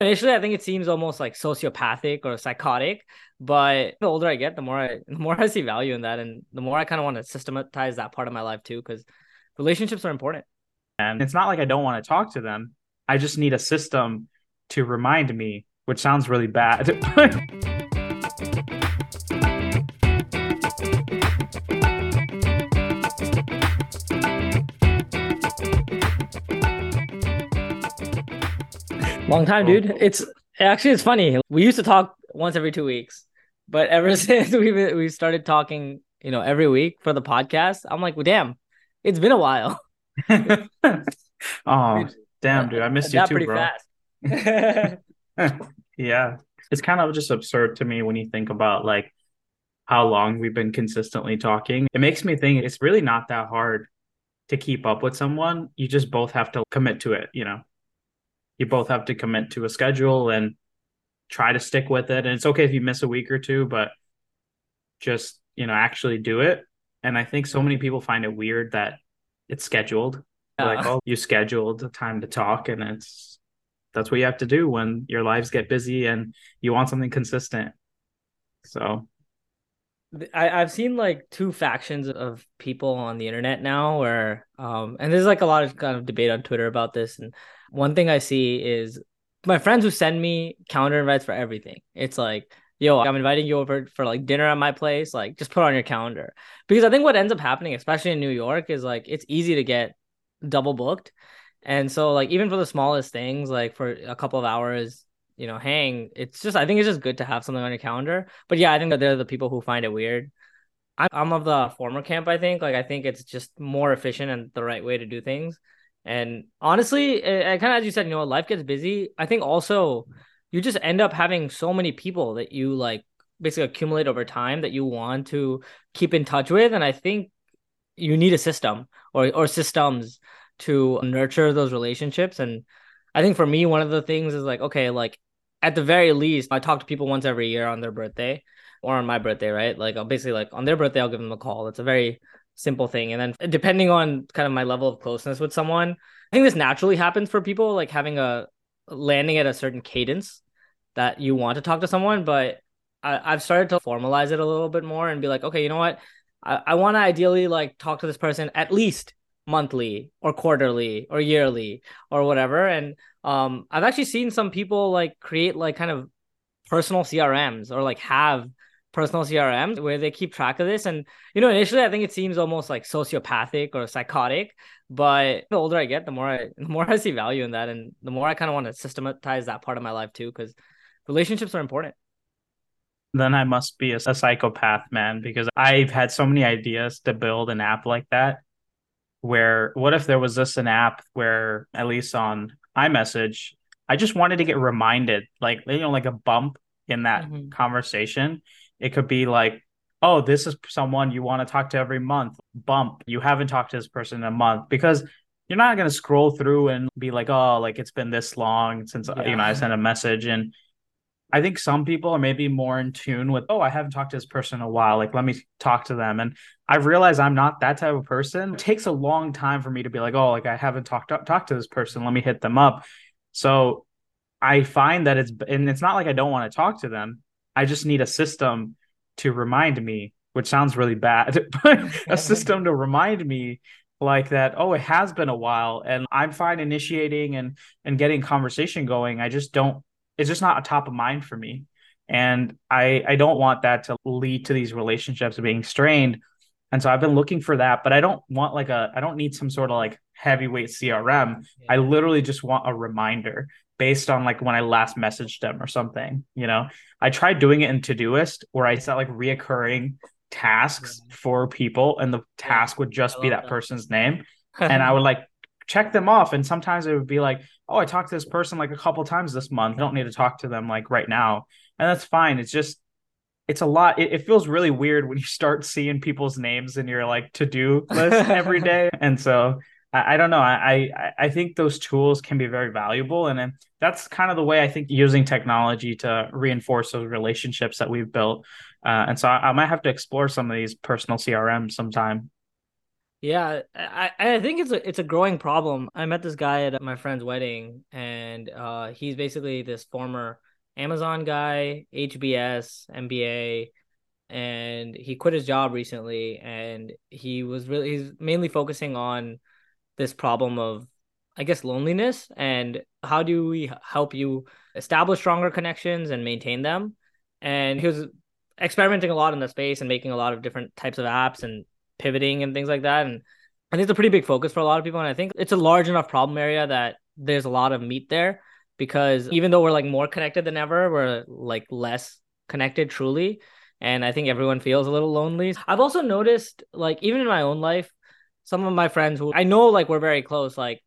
Initially, I think it seems almost like sociopathic or psychotic, but the older I get, the more I the more I see value in that, and the more I kind of want to systematize that part of my life too, because relationships are important. And it's not like I don't want to talk to them. I just need a system to remind me, which sounds really bad. Long time, dude. It's actually it's funny. We used to talk once every two weeks, but ever since we we started talking, you know, every week for the podcast, I'm like, well, damn, it's been a while. oh, damn, dude, I missed you too, bro. yeah, it's kind of just absurd to me when you think about like how long we've been consistently talking. It makes me think it's really not that hard to keep up with someone. You just both have to commit to it, you know you both have to commit to a schedule and try to stick with it. And it's okay if you miss a week or two, but just, you know, actually do it. And I think so many people find it weird that it's scheduled. Yeah. Like, oh, you scheduled a time to talk and it's that's what you have to do when your lives get busy and you want something consistent. So I, I've seen like two factions of people on the internet now where um and there's like a lot of kind of debate on Twitter about this and one thing I see is my friends who send me calendar invites for everything. It's like, yo, I'm inviting you over for like dinner at my place. Like, just put on your calendar. Because I think what ends up happening, especially in New York, is like it's easy to get double booked. And so, like, even for the smallest things, like for a couple of hours, you know, hang, it's just, I think it's just good to have something on your calendar. But yeah, I think that they're the people who find it weird. I'm of the former camp, I think. Like, I think it's just more efficient and the right way to do things. And honestly, eh, eh, kind of as you said, you know, life gets busy. I think also you just end up having so many people that you like basically accumulate over time that you want to keep in touch with. And I think you need a system or or systems to nurture those relationships. And I think for me, one of the things is like, okay, like at the very least, I talk to people once every year on their birthday or on my birthday, right? Like I'll basically like on their birthday, I'll give them a call. It's a very simple thing. And then depending on kind of my level of closeness with someone, I think this naturally happens for people, like having a landing at a certain cadence that you want to talk to someone. But I, have started to formalize it a little bit more and be like, okay, you know what? I, I want to ideally like talk to this person at least monthly or quarterly or yearly or whatever. And um, I've actually seen some people like create like kind of personal CRMs or like have personal CRMs where they keep track of this. And, you know, initially I think it seems almost like sociopathic or psychotic, but the older I get, the more I, the more I see value in that. And the more I kind of want to systematize that part of my life too, because relationships are important. Then I must be a, a psychopath, man, because I've had so many ideas to build an app like that. Where what if there was this an app where, at least on iMessage, I just wanted to get reminded, like, you know, like a bump in that mm-hmm. conversation it could be like, oh, this is someone you want to talk to every month. Bump, you haven't talked to this person in a month because you're not going to scroll through and be like, oh, like it's been this long since yeah. you know I sent a message. And I think some people are maybe more in tune with, oh, I haven't talked to this person in a while. Like, let me talk to them. And I realize I'm not that type of person. It takes a long time for me to be like, oh, like I haven't talked talked to this person. Let me hit them up. So I find that it's and it's not like I don't want to talk to them. I just need a system to remind me, which sounds really bad, but a system to remind me like that oh it has been a while and i'm fine initiating and and getting conversation going. I just don't it's just not a top of mind for me. And i i don't want that to lead to these relationships being strained. And so i've been looking for that but i don't want like a i don't need some sort of like heavyweight crm yeah. i literally just want a reminder based on like when I last messaged them or something. You know, I tried doing it in Todoist where I set like reoccurring tasks yeah. for people, and the task would just be that, that, person's name, and I would like check them off. And sometimes it would be like, oh, I talked to this person like a couple times this month. I don't need to talk to them like right now, and that's fine. It's just it's a lot. It, it, feels really weird when you start seeing people's names in your like to do list every day. And so I, I don't know. I, I I think those tools can be very valuable, and that's kind of the way I think using technology to reinforce those relationships that we've built. Uh, and so I, I, might have to explore some of these personal CRM sometime. Yeah, I, I think it's a it's a growing problem. I met this guy at my friend's wedding, and uh, he's basically this former Amazon guy, HBS, MBA, and he quit his job recently, and he was really he's mainly focusing on this problem of, I guess, loneliness and how do we help you establish stronger connections and maintain them. And he was experimenting a lot in the space and making a lot of different types of apps and pivoting and things like that. And I think it's a pretty big focus for a lot of people. And I think it's a large enough problem area that there's a lot of meat there because even though we're like more connected than ever, we're like less connected truly. And I think everyone feels a little lonely. I've also noticed, like, even in my own life, some of my friends who I know, like, we're very close, like,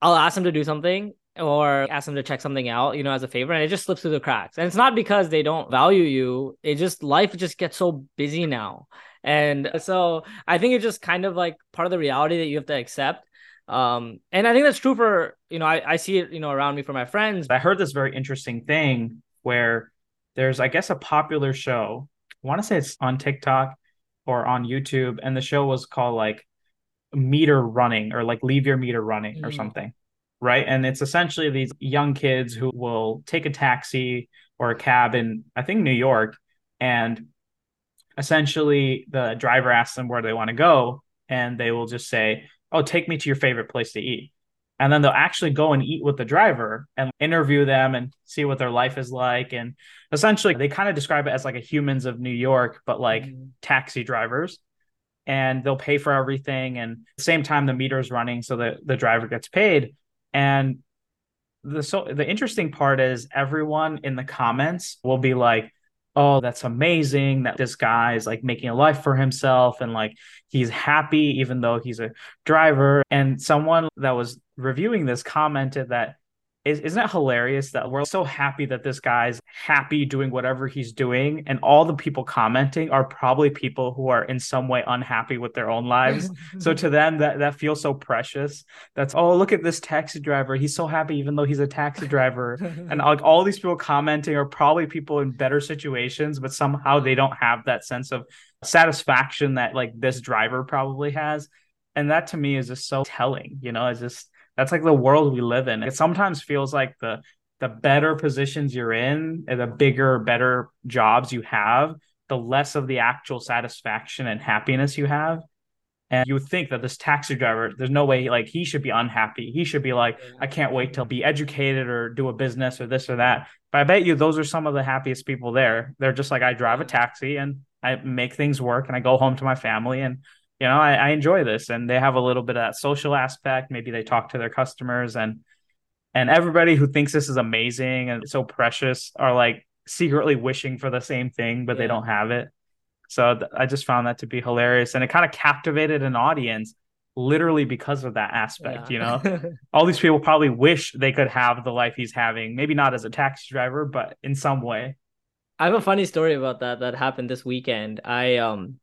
I'll ask them to do something or ask them to check something out, you know, as a favor, and it just slips through the cracks. And it's not because they don't value you, it just life just gets so busy now. And so I think it's just kind of like part of the reality that you have to accept. Um, and I think that's true for, you know, I, I see it, you know, around me for my friends. I heard this very interesting thing where there's, I guess, a popular show. I want to say it's on TikTok or on YouTube, and the show was called like Meter Running or like Leave Your Meter Running mm. or something. Right. And it's essentially these young kids who will take a taxi or a cab in, I think, New York, and essentially the driver asks them where they want to go and they will just say oh take me to your favorite place to eat and then they'll actually go and eat with the driver and interview them and see what their life is like and essentially they kind of describe it as like a humans of new york but like mm-hmm. taxi drivers and they'll pay for everything and the same time the meter is running so that the driver gets paid and the so the interesting part is everyone in the comments will be like oh, that's amazing that this guy is like making a life for himself and like he's happy even though he's a driver. And someone that was reviewing this commented that is, isn't it hilarious that we're so happy that this guy's happy doing whatever he's doing and all the people commenting are probably people who are in some way unhappy with their own lives? So to them that that feels so precious. That's oh look at this taxi driver. He's so happy even though he's a taxi driver. And like all these people commenting are probably people in better situations but somehow they don't have that sense of satisfaction that like this driver probably has. And that to me is just so telling you know it's just that's like the world we live in. It sometimes feels like the the better positions you're in, and the bigger, better jobs you have, the less of the actual satisfaction and happiness you have. And you would think that this taxi driver, there's no way like he should be unhappy. He should be like, I can't wait to be educated or do a business or this or that. But I bet you those are some of the happiest people there. They're just like, I drive a taxi and I make things work and I go home to my family and you know, I, I enjoy this. And they have a little bit of that social aspect. Maybe they talk to their customers and and everybody who thinks this is amazing and so precious are like secretly wishing for the same thing, but yeah. they don't have it. So th- I just found that to be hilarious. And it kind of captivated an audience literally because of that aspect, yeah. you know? All these people probably wish they could have the life he's having, maybe not as a taxi driver, but in some way. I have a funny story about that that happened this weekend. I um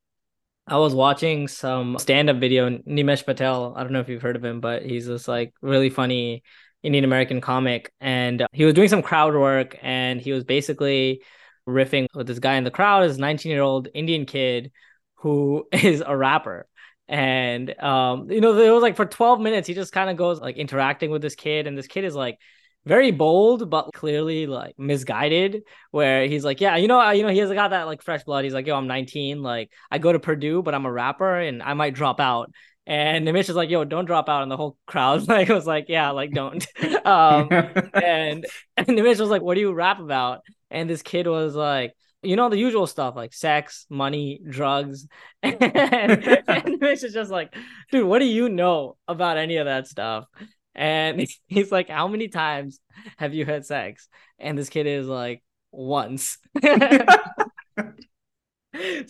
I was watching some stand-up video. Nimesh Patel. I don't know if you've heard of him, but he's this like really funny Indian American comic, and he was doing some crowd work, and he was basically riffing with this guy in the crowd, this 19-year-old Indian kid who is a rapper. And um, you know, it was like for 12 minutes, he just kind of goes like interacting with this kid, and this kid is like very bold but clearly like misguided where he's like yeah you know you know he has got that like fresh blood he's like yo i'm 19 like i go to purdue but i'm a rapper and i might drop out and Nimesh is like, yo, don't drop out. And the whole crowd like was like, yeah, like don't. um, and, and Nimesh was like, what do you rap about? And this kid was like, you know, the usual stuff like sex, money, drugs. and, and Nimesh is just like, dude, what do you know about any of that stuff? And he's like, How many times have you had sex? And this kid is like, Once. so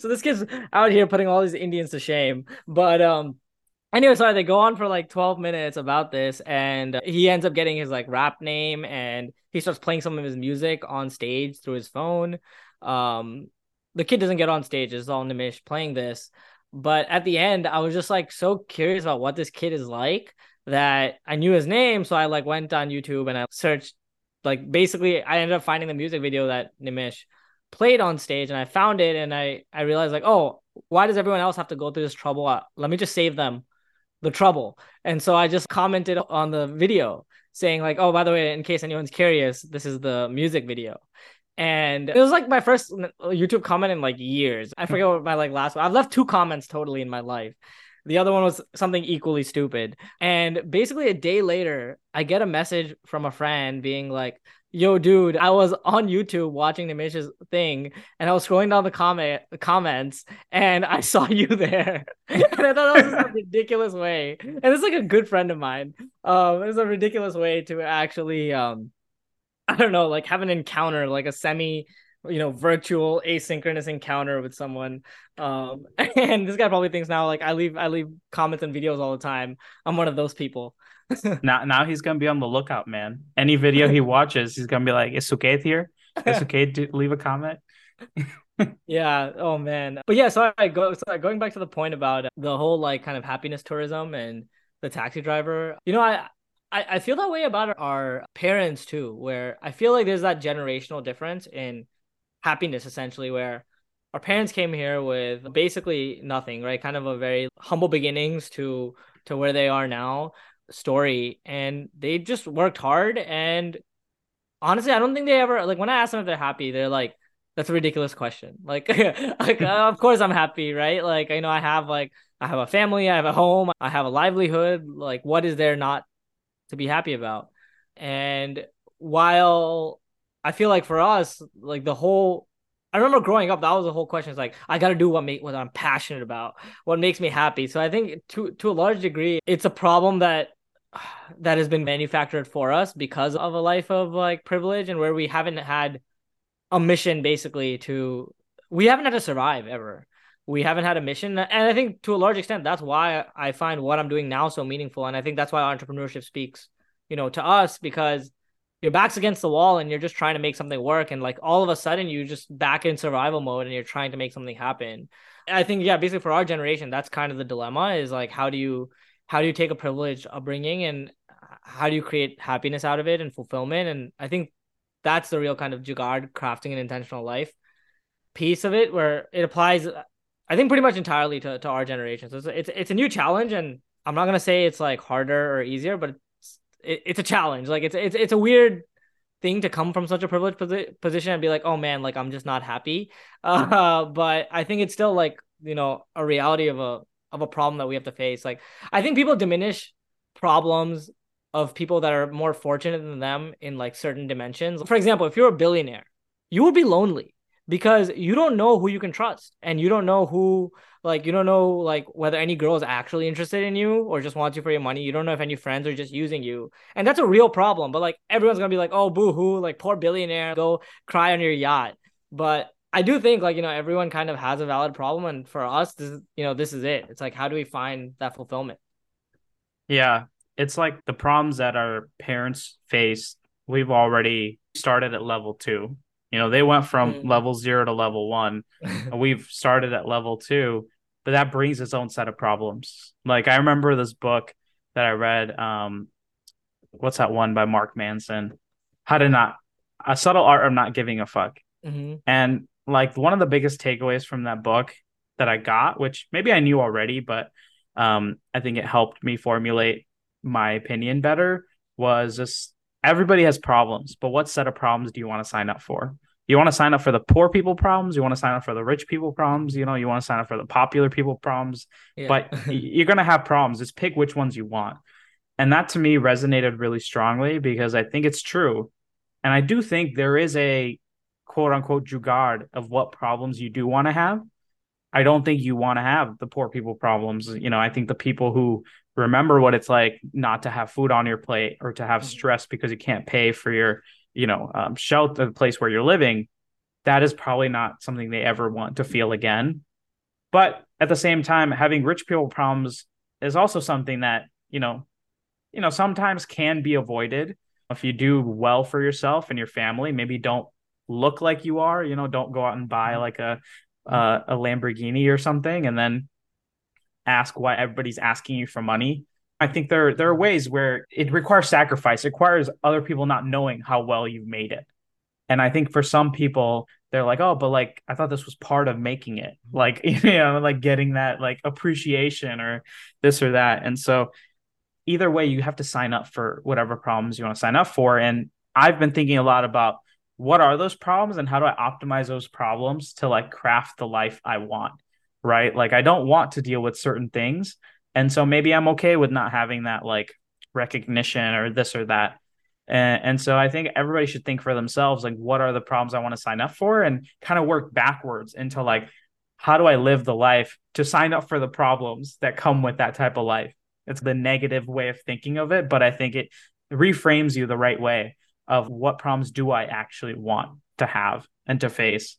this kid's out here putting all these Indians to shame. But um anyway, sorry, they go on for like 12 minutes about this, and he ends up getting his like rap name and he starts playing some of his music on stage through his phone. Um the kid doesn't get on stage, it's all Nimesh playing this. But at the end, I was just like so curious about what this kid is like that I knew his name. So I like went on YouTube and I searched like basically I ended up finding the music video that Nimesh played on stage and I found it and I I realized like, oh, why does everyone else have to go through this trouble? Uh, let me just save them the trouble. And so I just commented on the video saying like, oh, by the way, in case anyone's curious, this is the music video. And it was like my first YouTube comment in like years. I forget what my like last one. I've left two comments totally in my life. The other one was something equally stupid. And basically a day later, I get a message from a friend being like, yo dude i was on youtube watching the Nimesh's thing and i was scrolling down the comment comments and i saw you there. And i thought that was a ridiculous way. And it's like a good friend of mine. Um it's a ridiculous way to actually um i don't know like have an encounter like a semi you know virtual asynchronous encounter with someone um and this guy probably thinks now like i leave i leave comments and videos all the time i'm one of those people now now he's gonna be on the lookout, man. Any video he watches, he's gonna be like, it's "Is Suket here? Is okay to leave a comment?" yeah. Oh man. But yeah. So I go. So going back to the point about the whole like kind of happiness tourism and the taxi driver. You know, I I, I feel that way about our parents too, where I feel like there's that generational difference in happiness, essentially, where our parents came here with basically nothing, right? Kind of a very humble beginnings to to where they are now story. And they just worked hard. And honestly i don't think they ever like when i ask them if they're happy they're like that's a ridiculous question. Like like uh, of course i'm happy right? Like you know i have like i have a family i have a home i have a livelihood. Like what is there not to be happy about? And while i feel like for us like the whole I remember growing up, that was the whole question. It's like I got to do what make what I'm passionate about, what makes me happy. So I think to to a large degree, it's a problem that that has been manufactured for us because of a life of like privilege and where we haven't had a mission basically to we haven't had to survive ever we haven't had a mission and i think to a large extent that's why i find what i'm doing now so meaningful and i think that's why entrepreneurship speaks you know to us because your back's against the wall and you're just trying to make something work and like all of a sudden you just back in survival mode and you're trying to make something happen. I think yeah basically for our generation that's kind of the dilemma is like how do you how do you take a privileged upbringing and how do you create happiness out of it and fulfillment? And i think that's the real kind of jugaad crafting an intentional life piece of it where it applies i think pretty much entirely to, to our generation. So it's, it's, it's a new challenge and i'm not going to say it's like harder or easier but it, it's a challenge like it's, it's it's a weird thing to come from such a privileged posi- position and be like oh man like i'm just not happy uh, but i think it's still like you know a reality of a of a problem that we have to face. Like I think people diminish problems of people that are more fortunate than them in like certain dimensions. For example, if you're a billionaire, you would be lonely because you don't know who you can trust and you don't know who like you don't know like whether any girl is actually interested in you or just wants you for your money. You don't know if any friends are just using you. And that's a real problem. But like everyone's gonna be like, oh boo hoo, like poor billionaire, go cry on your yacht. But I do think like you know everyone kind of has a valid problem, and for us, this is, you know this is it. It's like how do we find that fulfillment? Yeah, it's like the problems that our parents faced. We've already started at level two. You know, they went from mm. level zero to level one. we've started at level two, but that brings its own set of problems. Like I remember this book that I read. Um, what's that one by Mark Manson? How to not a subtle art of not giving a fuck. Mm-hmm. And like one of the biggest takeaways from that book that I got, which maybe I knew already, but um, I think it helped me formulate my opinion better, was just everybody has problems, but what set of problems do you want to sign up for? You want to sign up for the poor people problems, you want to sign up for the rich people problems, you know, you want to sign up for the popular people problems, yeah. but you're going to have problems. Just pick which ones you want. And that to me resonated really strongly because I think it's true. And I do think there is a quote unquote jugaad of what problems you do want to have. I don't think you want to have the poor people problems. You know, I think the people who remember what it's like not to have food on your plate or to have mm-hmm. stress because you can't pay for your, you know, um, shelter, the place where you're living, that is probably not something they ever want to feel again. But at the same time, having rich people problems is also something that, you know, you know, sometimes can be avoided if you do well for yourself and your family. Maybe don't look like you are. You know, don't go out and buy mm-hmm. like a uh, a Lamborghini or something, and then ask why everybody's asking you for money. I think there there are ways where it requires sacrifice. It requires other people not knowing how well you've made it. And I think for some people, they're like, oh, but like I thought this was part of making it, like you know, like getting that like appreciation or this or that. And so either way, you have to sign up for whatever problems you want to sign up for. And I've been thinking a lot about what are those problems and how do I optimize those problems to like craft the life I want, right? Like I don't want to deal with certain things. And so maybe I'm okay with not having that like recognition or this or that. And, and so I think everybody should think for themselves like, what are the problems I want to sign up for and kind of work backwards into like, how do I live the life to sign up for the problems that come with that type of life? It's the negative way of thinking of it, but I think it reframes you the right way of what problems do I actually want to have and to face.